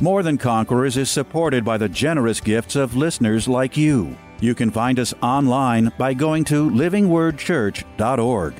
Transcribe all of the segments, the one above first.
More Than Conquerors is supported by the generous gifts of listeners like you. You can find us online by going to livingwordchurch.org.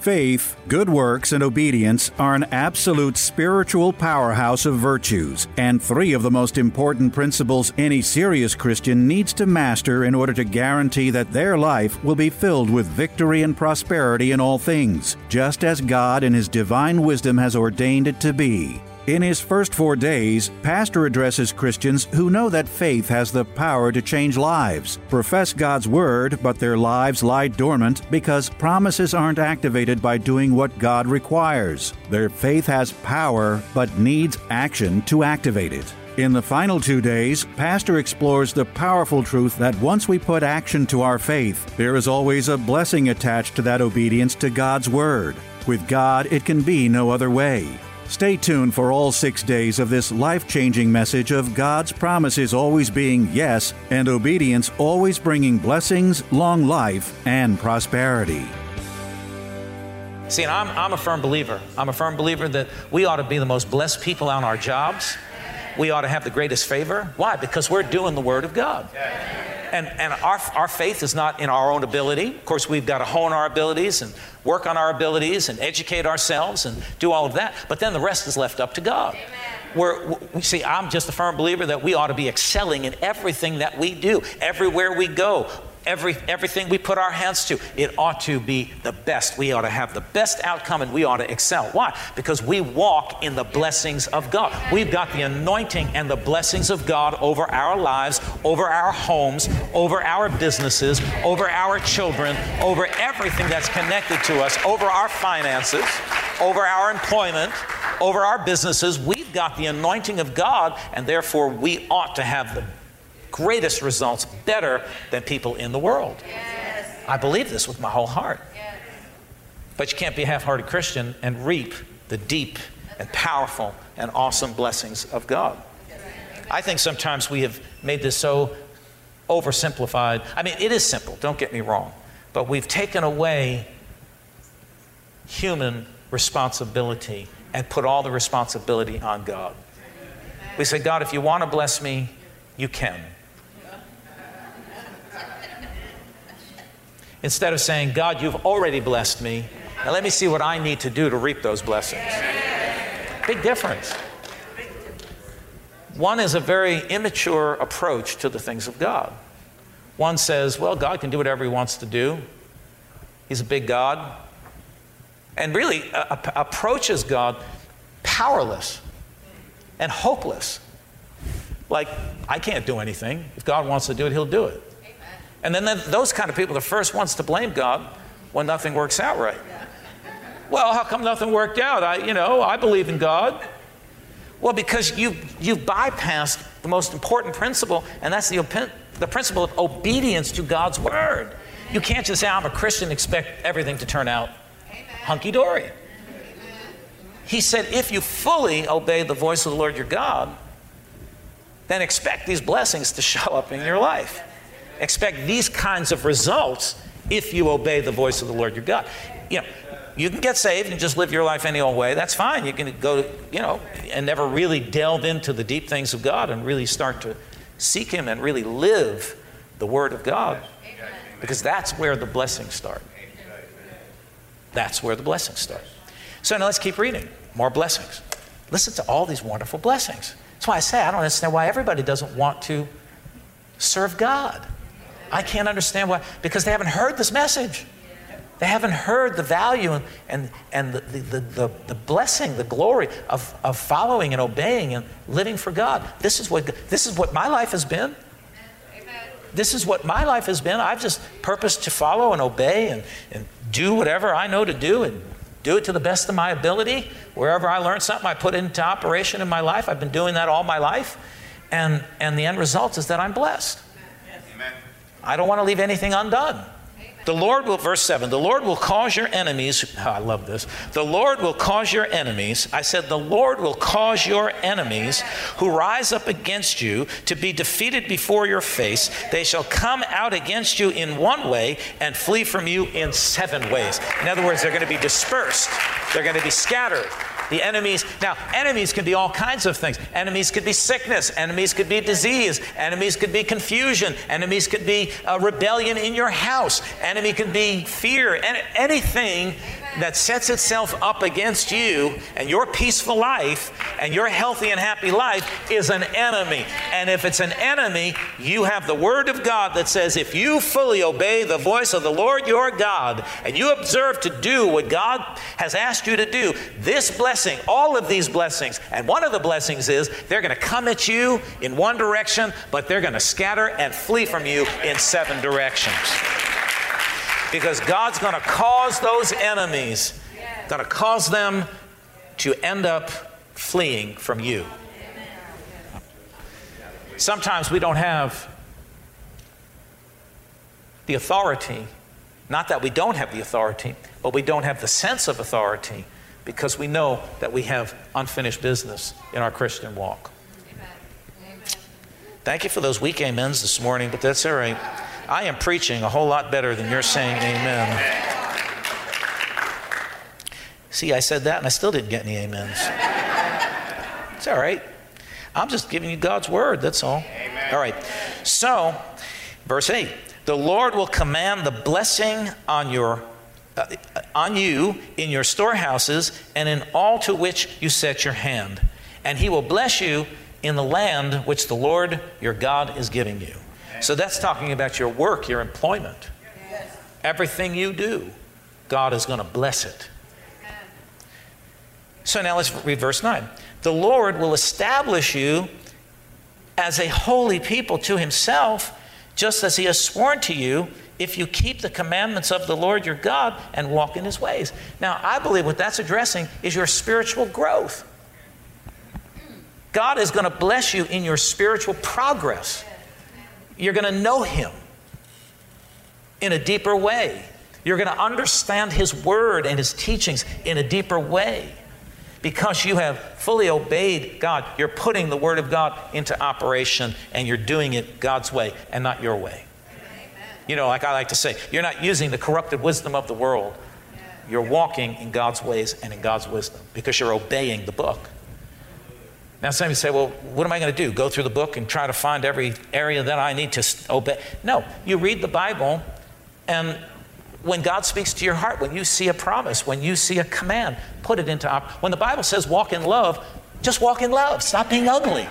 Faith, good works, and obedience are an absolute spiritual powerhouse of virtues, and three of the most important principles any serious Christian needs to master in order to guarantee that their life will be filled with victory and prosperity in all things, just as God in His divine wisdom has ordained it to be. In his first four days, Pastor addresses Christians who know that faith has the power to change lives, profess God's Word, but their lives lie dormant because promises aren't activated by doing what God requires. Their faith has power, but needs action to activate it. In the final two days, Pastor explores the powerful truth that once we put action to our faith, there is always a blessing attached to that obedience to God's Word. With God, it can be no other way. Stay tuned for all six days of this life changing message of God's promises always being yes and obedience always bringing blessings, long life, and prosperity. See, I'm, I'm a firm believer. I'm a firm believer that we ought to be the most blessed people on our jobs. We ought to have the greatest favor. Why? Because we're doing the Word of God. And, and our, our faith is not in our own ability. Of course, we've got to hone our abilities and work on our abilities and educate ourselves and do all of that. But then the rest is left up to God. We're, we see, I'm just a firm believer that we ought to be excelling in everything that we do, everywhere we go. Every, everything we put our hands to, it ought to be the best. We ought to have the best outcome and we ought to excel. Why? Because we walk in the blessings of God. We've got the anointing and the blessings of God over our lives, over our homes, over our businesses, over our children, over everything that's connected to us, over our finances, over our employment, over our businesses. We've got the anointing of God, and therefore we ought to have the greatest results better than people in the world. Yes. I believe this with my whole heart. Yes. But you can't be a half hearted Christian and reap the deep and powerful and awesome blessings of God. I think sometimes we have made this so oversimplified. I mean, it is simple, don't get me wrong, but we've taken away human responsibility and put all the responsibility on God. We say, God, if you want to bless me, you can. Instead of saying, God, you've already blessed me. Now let me see what I need to do to reap those blessings. Big difference. One is a very immature approach to the things of God. One says, well, God can do whatever He wants to do, He's a big God. And really uh, approaches God powerless and hopeless. Like, I can't do anything. If God wants to do it, He'll do it. And then those kind of people are the first ones to blame God when nothing works out right. Well, how come nothing worked out? I, you know, I believe in God. Well, because you you bypassed the most important principle, and that's the, the principle of obedience to God's word. You can't just say, I'm a Christian, expect everything to turn out hunky dory. He said, if you fully obey the voice of the Lord your God, then expect these blessings to show up in your life expect these kinds of results if you obey the voice of the Lord your God. You know, you can get saved and just live your life any old way. That's fine. You can go, you know, and never really delve into the deep things of God and really start to seek Him and really live the Word of God. Because that's where the blessings start. That's where the blessings start. So now let's keep reading. More blessings. Listen to all these wonderful blessings. That's why I say I don't understand why everybody doesn't want to serve God. I can't understand why, because they haven't heard this message. They haven't heard the value and, and, and the, the, the, the, blessing, the glory of, of following and obeying and living for God. This is what, this is what my life has been. This is what my life has been. I've just purposed to follow and obey and, and do whatever I know to do and do it to the best of my ability. Wherever I learn something, I put it into operation in my life. I've been doing that all my life. And, and the end result is that I'm blessed. I don't want to leave anything undone. The Lord will, verse 7, the Lord will cause your enemies, oh, I love this. The Lord will cause your enemies, I said, the Lord will cause your enemies who rise up against you to be defeated before your face. They shall come out against you in one way and flee from you in seven ways. In other words, they're going to be dispersed, they're going to be scattered. The enemies, now, enemies can be all kinds of things. Enemies could be sickness, enemies could be disease, enemies could be confusion, enemies could be a rebellion in your house, enemy could be fear, and anything that sets itself up against you and your peaceful life and your healthy and happy life is an enemy. And if it's an enemy, you have the Word of God that says if you fully obey the voice of the Lord your God and you observe to do what God has asked you to do, this blessing, all of these blessings, and one of the blessings is they're going to come at you in one direction, but they're going to scatter and flee from you in seven directions because God's going to cause those enemies, going to cause them to end up fleeing from you. Sometimes we don't have the authority, not that we don't have the authority, but we don't have the sense of authority because we know that we have unfinished business in our Christian walk. amen. Thank you for those weak amens this morning, but that's all right. I am preaching a whole lot better than you're saying amen. See, I said that and I still didn't get any amens. It's all right. I'm just giving you God's word, that's all. Amen. All right. So, verse 8 the Lord will command the blessing on your uh, on you in your storehouses and in all to which you set your hand. And he will bless you in the land which the Lord your God is giving you. So that's talking about your work, your employment. Everything you do, God is going to bless it. So now let's read verse 9. The Lord will establish you as a holy people to himself, just as he has sworn to you, if you keep the commandments of the Lord your God and walk in his ways. Now, I believe what that's addressing is your spiritual growth. God is going to bless you in your spiritual progress. You're going to know Him in a deeper way. You're going to understand His Word and His teachings in a deeper way. Because you have fully obeyed God, you're putting the Word of God into operation and you're doing it God's way and not your way. You know, like I like to say, you're not using the corrupted wisdom of the world. You're walking in God's ways and in God's wisdom because you're obeying the book. Now, some of you say, well, what am I going to do? Go through the book and try to find every area that I need to obey? No, you read the Bible, and when God speaks to your heart, when you see a promise, when you see a command, put it into op- When the Bible says walk in love, just walk in love. Stop being ugly.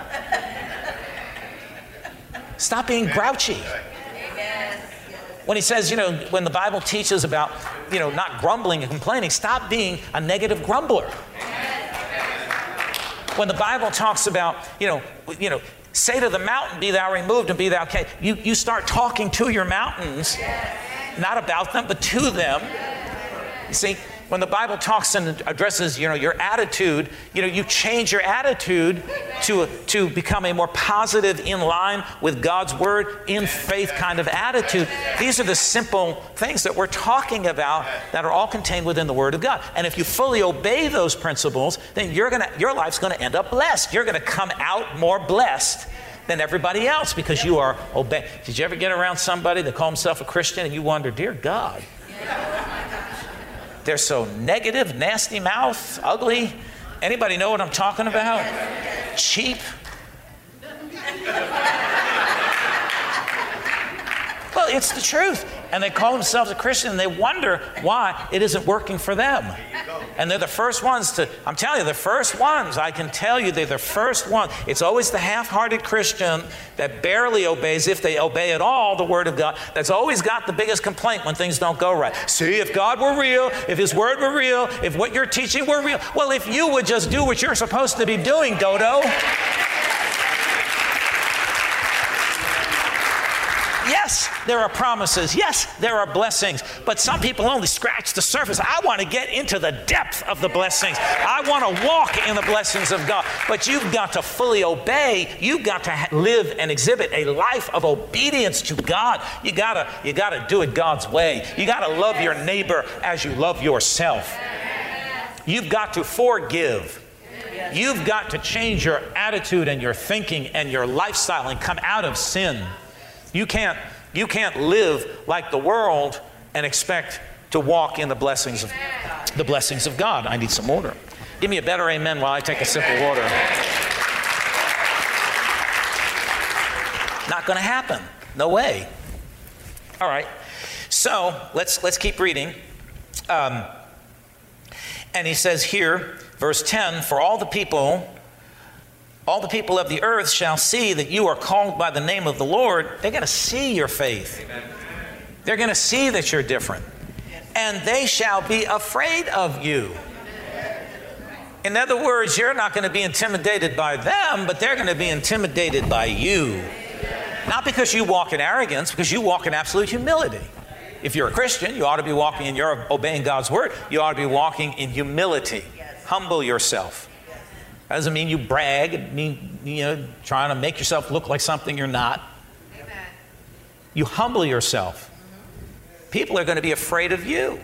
Stop being grouchy. When he says, you know, when the Bible teaches about, you know, not grumbling and complaining, stop being a negative grumbler when the Bible talks about, you know, you know, say to the mountain, be thou removed and be thou okay. You, you start talking to your mountains, not about them, but to them. You see, when the Bible talks and addresses, you know, your attitude, you know, you change your attitude to, to become a more positive, in line with God's word, in faith kind of attitude. These are the simple things that we're talking about that are all contained within the word of God. And if you fully obey those principles, then you're gonna, your life's going to end up blessed. You're going to come out more blessed than everybody else because you are obeying. Did you ever get around somebody that call himself a Christian and you wonder, dear God? They're so negative, nasty mouth, ugly. Anybody know what I'm talking about? Cheap. well, it's the truth and they call themselves a Christian and they wonder why it isn't working for them. And they're the first ones to, I'm telling you, the first ones, I can tell you, they're the first one. It's always the half hearted Christian that barely obeys, if they obey at all, the Word of God, that's always got the biggest complaint when things don't go right. See, if God were real, if His Word were real, if what you're teaching were real, well, if you would just do what you're supposed to be doing, Dodo. Yes, there are promises. Yes, there are blessings. But some people only scratch the surface. I want to get into the depth of the blessings. I want to walk in the blessings of God. But you've got to fully obey. You've got to live and exhibit a life of obedience to God. You got to you got to do it God's way. You got to love your neighbor as you love yourself. You've got to forgive. You've got to change your attitude and your thinking and your lifestyle and come out of sin. You can't, you can't live like the world and expect to walk in the blessings of the blessings of God. I need some water. Give me a better amen while I take a sip of water. Not going to happen. No way. All right. So let's let's keep reading. Um, and he says here, verse 10 For all the people, all the people of the earth shall see that you are called by the name of the Lord. They're going to see your faith. They're going to see that you're different. And they shall be afraid of you. In other words, you're not going to be intimidated by them, but they're going to be intimidated by you. Not because you walk in arrogance, because you walk in absolute humility. If you're a Christian, you ought to be walking in you're obeying God's word. You ought to be walking in humility. Humble yourself. That doesn't mean you brag. It mean you know trying to make yourself look like something you're not. Amen. You humble yourself. Mm-hmm. People are going to be afraid of you.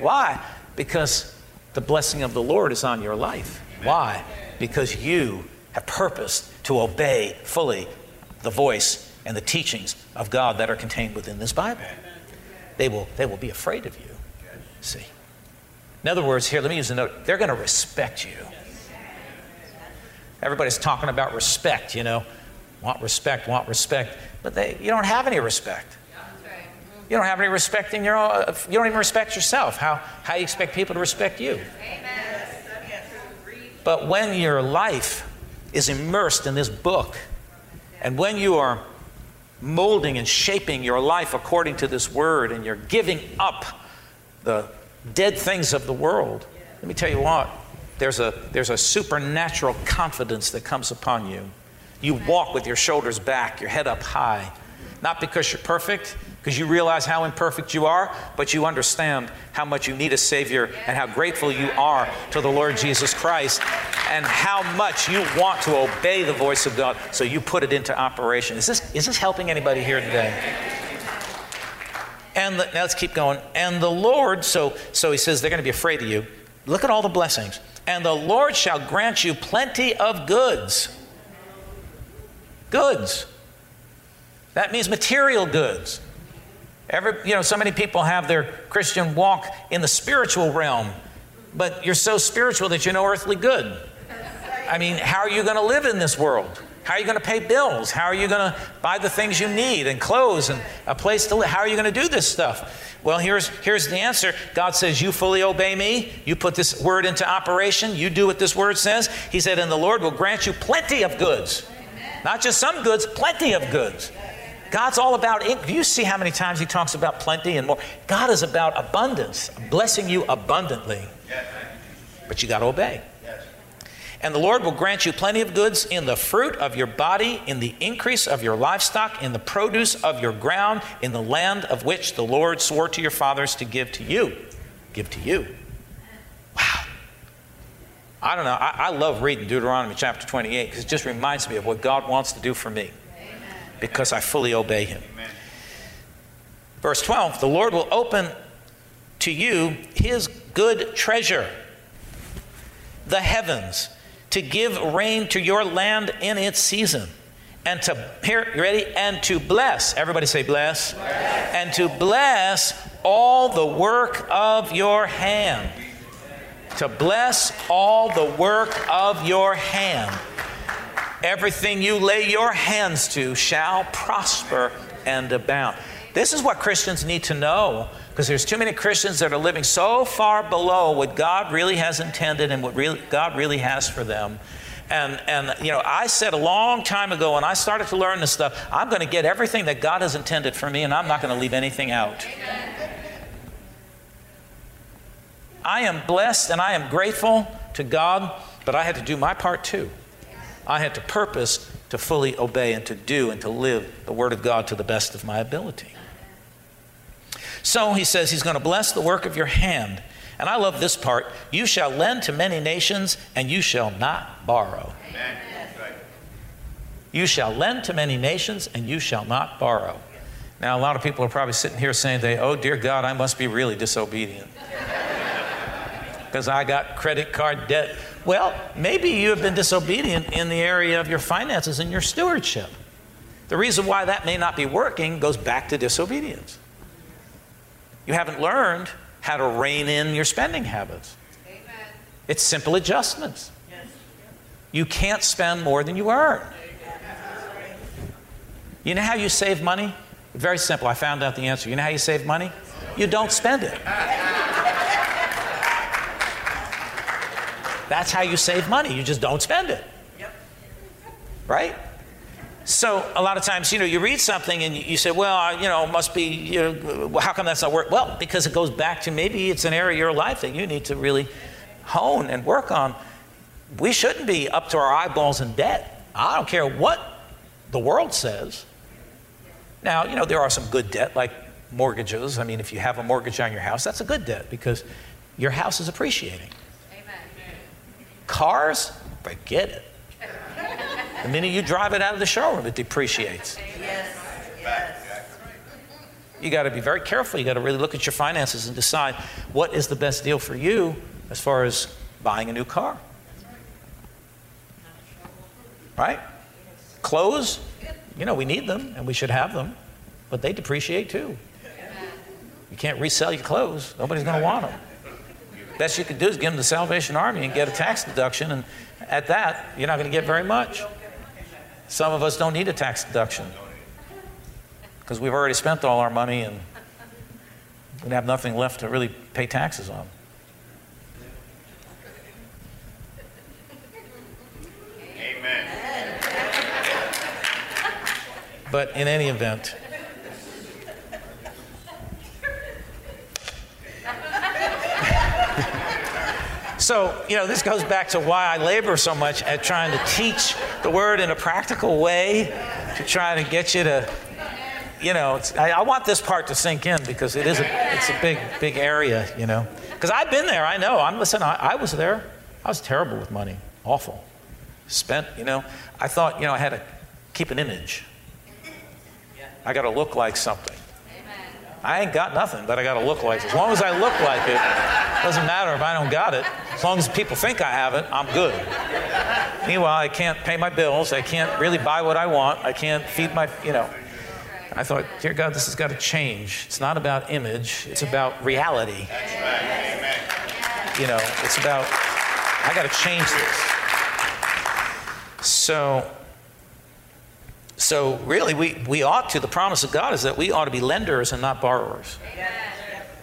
Why? Because the blessing of the Lord is on your life. Amen. Why? Because you have purposed to obey fully the voice and the teachings of God that are contained within this Bible they will, they will be afraid of you. See? In other words, here, let me use a note. They're going to respect you. Everybody's talking about respect, you know. Want respect, want respect. But they, you don't have any respect. You don't have any respect in your own, you don't even respect yourself. How, how you expect people to respect you? But when your life is immersed in this book, and when you are molding and shaping your life according to this word and you're giving up the dead things of the world, let me tell you what, there's a, there's a supernatural confidence that comes upon you. You walk with your shoulders back, your head up high, not because you're perfect, because you realize how imperfect you are, but you understand how much you need a Savior and how grateful you are to the Lord Jesus Christ and how much you want to obey the voice of God, so you put it into operation. Is this, is this helping anybody here today? And the, now let's keep going. And the Lord, so, so he says they're going to be afraid of you. Look at all the blessings. And the Lord shall grant you plenty of goods. Goods. That means material goods. Every, you know, so many people have their Christian walk in the spiritual realm, but you're so spiritual that you know earthly good. I mean, how are you going to live in this world? How are you going to pay bills? How are you going to buy the things you need and clothes and a place to live? How are you going to do this stuff? Well, here's, here's the answer God says, You fully obey me. You put this word into operation. You do what this word says. He said, And the Lord will grant you plenty of goods. Not just some goods, plenty of goods. God's all about, do you see how many times He talks about plenty and more? God is about abundance, blessing you abundantly. But you got to obey. And the Lord will grant you plenty of goods in the fruit of your body, in the increase of your livestock, in the produce of your ground, in the land of which the Lord swore to your fathers to give to you. Give to you. Wow. I don't know. I, I love reading Deuteronomy chapter 28 because it just reminds me of what God wants to do for me because I fully obey him. Amen. Verse 12 The Lord will open to you his good treasure, the heavens, to give rain to your land in its season. And to, here, ready? And to bless, everybody say bless. bless. And to bless all the work of your hand. To bless all the work of your hand. Everything you lay your hands to shall prosper and abound. This is what Christians need to know because there's too many Christians that are living so far below what God really has intended and what really, God really has for them. And, and, you know, I said a long time ago when I started to learn this stuff, I'm going to get everything that God has intended for me and I'm not going to leave anything out. I am blessed and I am grateful to God, but I had to do my part too. I had to purpose to to fully obey and to do and to live the Word of God to the best of my ability. So he says he's going to bless the work of your hand. And I love this part. You shall lend to many nations, and you shall not borrow. Amen. You shall lend to many nations, and you shall not borrow. Now, a lot of people are probably sitting here saying, they, Oh, dear God, I must be really disobedient. Because I got credit card debt. Well, maybe you have been disobedient in the area of your finances and your stewardship. The reason why that may not be working goes back to disobedience. You haven't learned how to rein in your spending habits. Amen. It's simple adjustments. Yes. You can't spend more than you earn. You know how you save money? Very simple. I found out the answer. You know how you save money? You don't spend it. That's how you save money. You just don't spend it. Right? So a lot of times, you know, you read something and you say, well, you know, must be, you know, how come that's not work? Well, because it goes back to maybe it's an area of your life that you need to really hone and work on. We shouldn't be up to our eyeballs in debt. I don't care what the world says. Now, you know, there are some good debt, like mortgages. I mean, if you have a mortgage on your house, that's a good debt because your house is appreciating. Amen. Cars, forget it. The minute you drive it out of the showroom, it depreciates. You got to be very careful. You got to really look at your finances and decide what is the best deal for you as far as buying a new car. Right? Clothes, you know, we need them and we should have them, but they depreciate too. You can't resell your clothes, nobody's going to want them. Best you can do is give them to the Salvation Army and get a tax deduction, and at that, you're not going to get very much. Some of us don't need a tax deduction because we've already spent all our money and we have nothing left to really pay taxes on. Amen. But in any event, So, you know, this goes back to why I labor so much at trying to teach the word in a practical way to try to get you to, you know, I, I, want this part to sink in because it is a, it's a big, big area, you know. Because I've been there, I know. I'm listen, I, I was there. I was terrible with money, awful. Spent, you know, I thought, you know, I had to keep an image. I got to look like something. I ain't got nothing, but I got to look like. As long as I look like it, doesn't matter if I don't got it. As long as people think I have it, I'm good. Meanwhile, I can't pay my bills. I can't really buy what I want. I can't feed my, you know. I thought, dear God, this has got to change. It's not about image, it's about reality. You know, it's about, I got to change this. So, so, really, we, we ought to, the promise of God is that we ought to be lenders and not borrowers.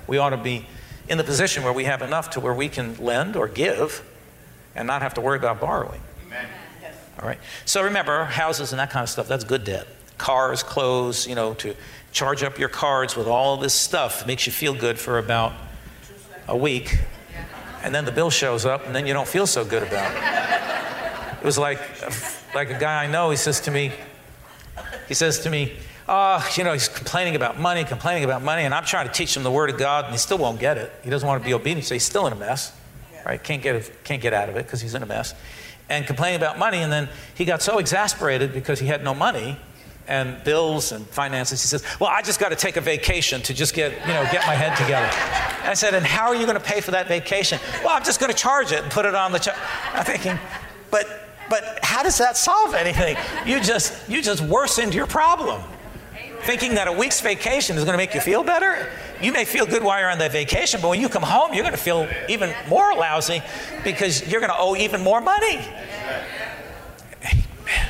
We ought to be in the position where we have enough to where we can lend or give and not have to worry about borrowing. All right. So, remember, houses and that kind of stuff, that's good debt. Cars, clothes, you know, to charge up your cards with all this stuff makes you feel good for about a week. And then the bill shows up, and then you don't feel so good about it. It was like, like a guy I know, he says to me, he says to me, Oh, you know, he's complaining about money, complaining about money, and I'm trying to teach him the Word of God, and he still won't get it. He doesn't want to be obedient, so he's still in a mess, right? Can't get, can't get out of it because he's in a mess. And complaining about money, and then he got so exasperated because he had no money and bills and finances. He says, Well, I just got to take a vacation to just get, you know, get my head together. And I said, And how are you going to pay for that vacation? Well, I'm just going to charge it and put it on the check. I'm thinking, But but how does that solve anything? You just, you just worsened your problem. Thinking that a week's vacation is going to make you feel better? You may feel good while you're on that vacation, but when you come home, you're going to feel even more lousy because you're going to owe even more money. Amen.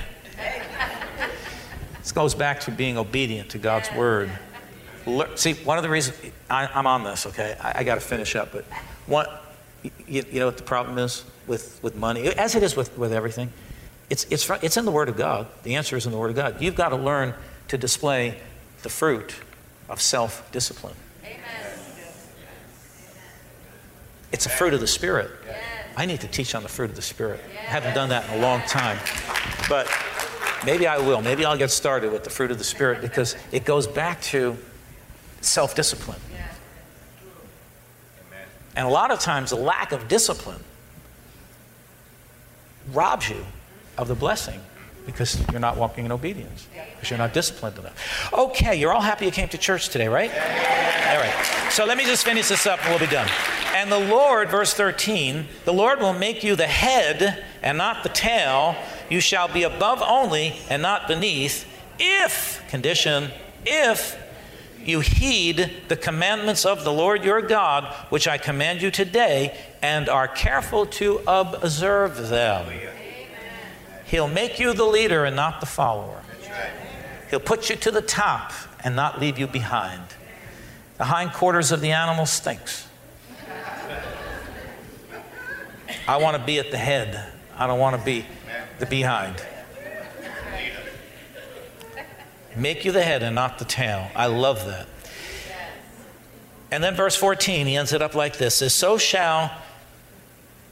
This goes back to being obedient to God's word. See, one of the reasons I, am on this, okay, I, I got to finish up, but one, you, you know what the problem is? with, with money, as it is with, with everything. It's, it's, it's in the Word of God. The answer is in the Word of God. You've got to learn to display the fruit of self discipline. It's a fruit of the Spirit. I need to teach on the fruit of the Spirit. I haven't done that in a long time. But maybe I will. Maybe I'll get started with the fruit of the Spirit because it goes back to self discipline. And a lot of times, the lack of discipline robs you of the blessing because you're not walking in obedience, because you're not disciplined enough. Okay, you're all happy you came to church today, right? All right. So let me just finish this up and we'll be done. And the Lord, verse 13, the Lord will make you the head and not the tail. You shall be above only and not beneath, if, condition, if you heed the commandments of the Lord your God, which I command you today, and are careful to observe them. He'll make you the leader and not the follower. He'll put you to the top and not leave you behind. The hindquarters of the animal stinks. I want to be at the head. I don't want to be the behind. Make you the head and not the tail. I love that. And then verse 14, he ends it up like this is so shall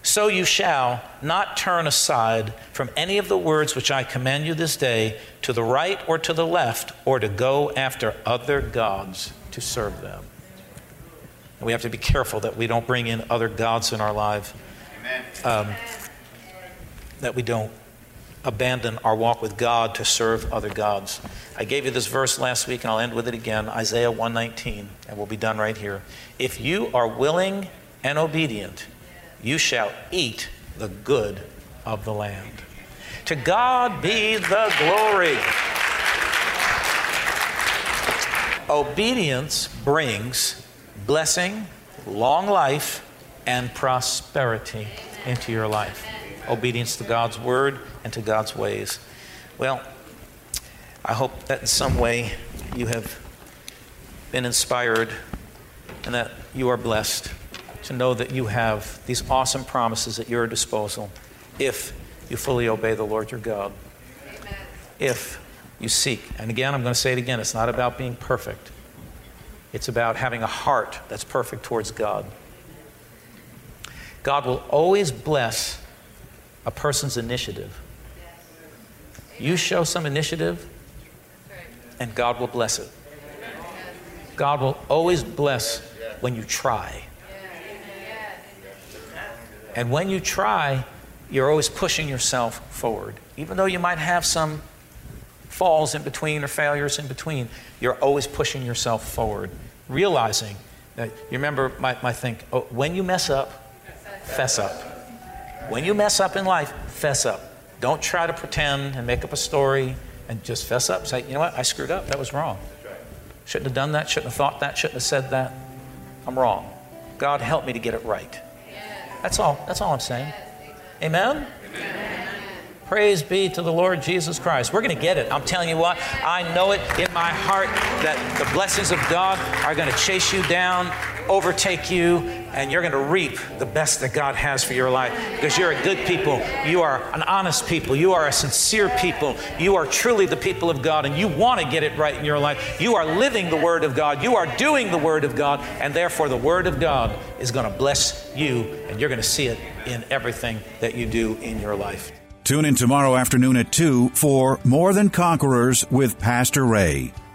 so you shall not turn aside from any of the words which I command you this day to the right or to the left or to go after other gods to serve them. And we have to be careful that we don't bring in other gods in our life. Um, that we don't abandon our walk with God to serve other gods. I gave you this verse last week and I'll end with it again Isaiah 119, and we'll be done right here. If you are willing and obedient, you shall eat the good of the land. To God be the glory. Obedience brings blessing, long life, and prosperity into your life. Obedience to God's word and to God's ways. Well, I hope that in some way you have been inspired and that you are blessed to know that you have these awesome promises at your disposal if you fully obey the Lord your God. Amen. If you seek. And again, I'm going to say it again it's not about being perfect, it's about having a heart that's perfect towards God. God will always bless a person's initiative. You show some initiative, and God will bless it. God will always bless when you try. And when you try, you're always pushing yourself forward. Even though you might have some falls in between or failures in between, you're always pushing yourself forward, realizing that you remember my, my think, oh, when you mess up, fess up. When you mess up in life, fess up. Don't try to pretend and make up a story and just fess up. Say, you know what, I screwed up. That was wrong. Shouldn't have done that, shouldn't have thought that, shouldn't have said that. I'm wrong. God, help me to get it right. That's all. That's all I'm saying. Amen? Amen? Praise be to the Lord Jesus Christ. We're going to get it. I'm telling you what, I know it in my heart that the blessings of God are going to chase you down, overtake you, and you're going to reap the best that God has for your life because you're a good people. You are an honest people. You are a sincere people. You are truly the people of God, and you want to get it right in your life. You are living the Word of God. You are doing the Word of God, and therefore the Word of God is going to bless you, and you're going to see it in everything that you do in your life. Tune in tomorrow afternoon at 2 for More Than Conquerors with Pastor Ray.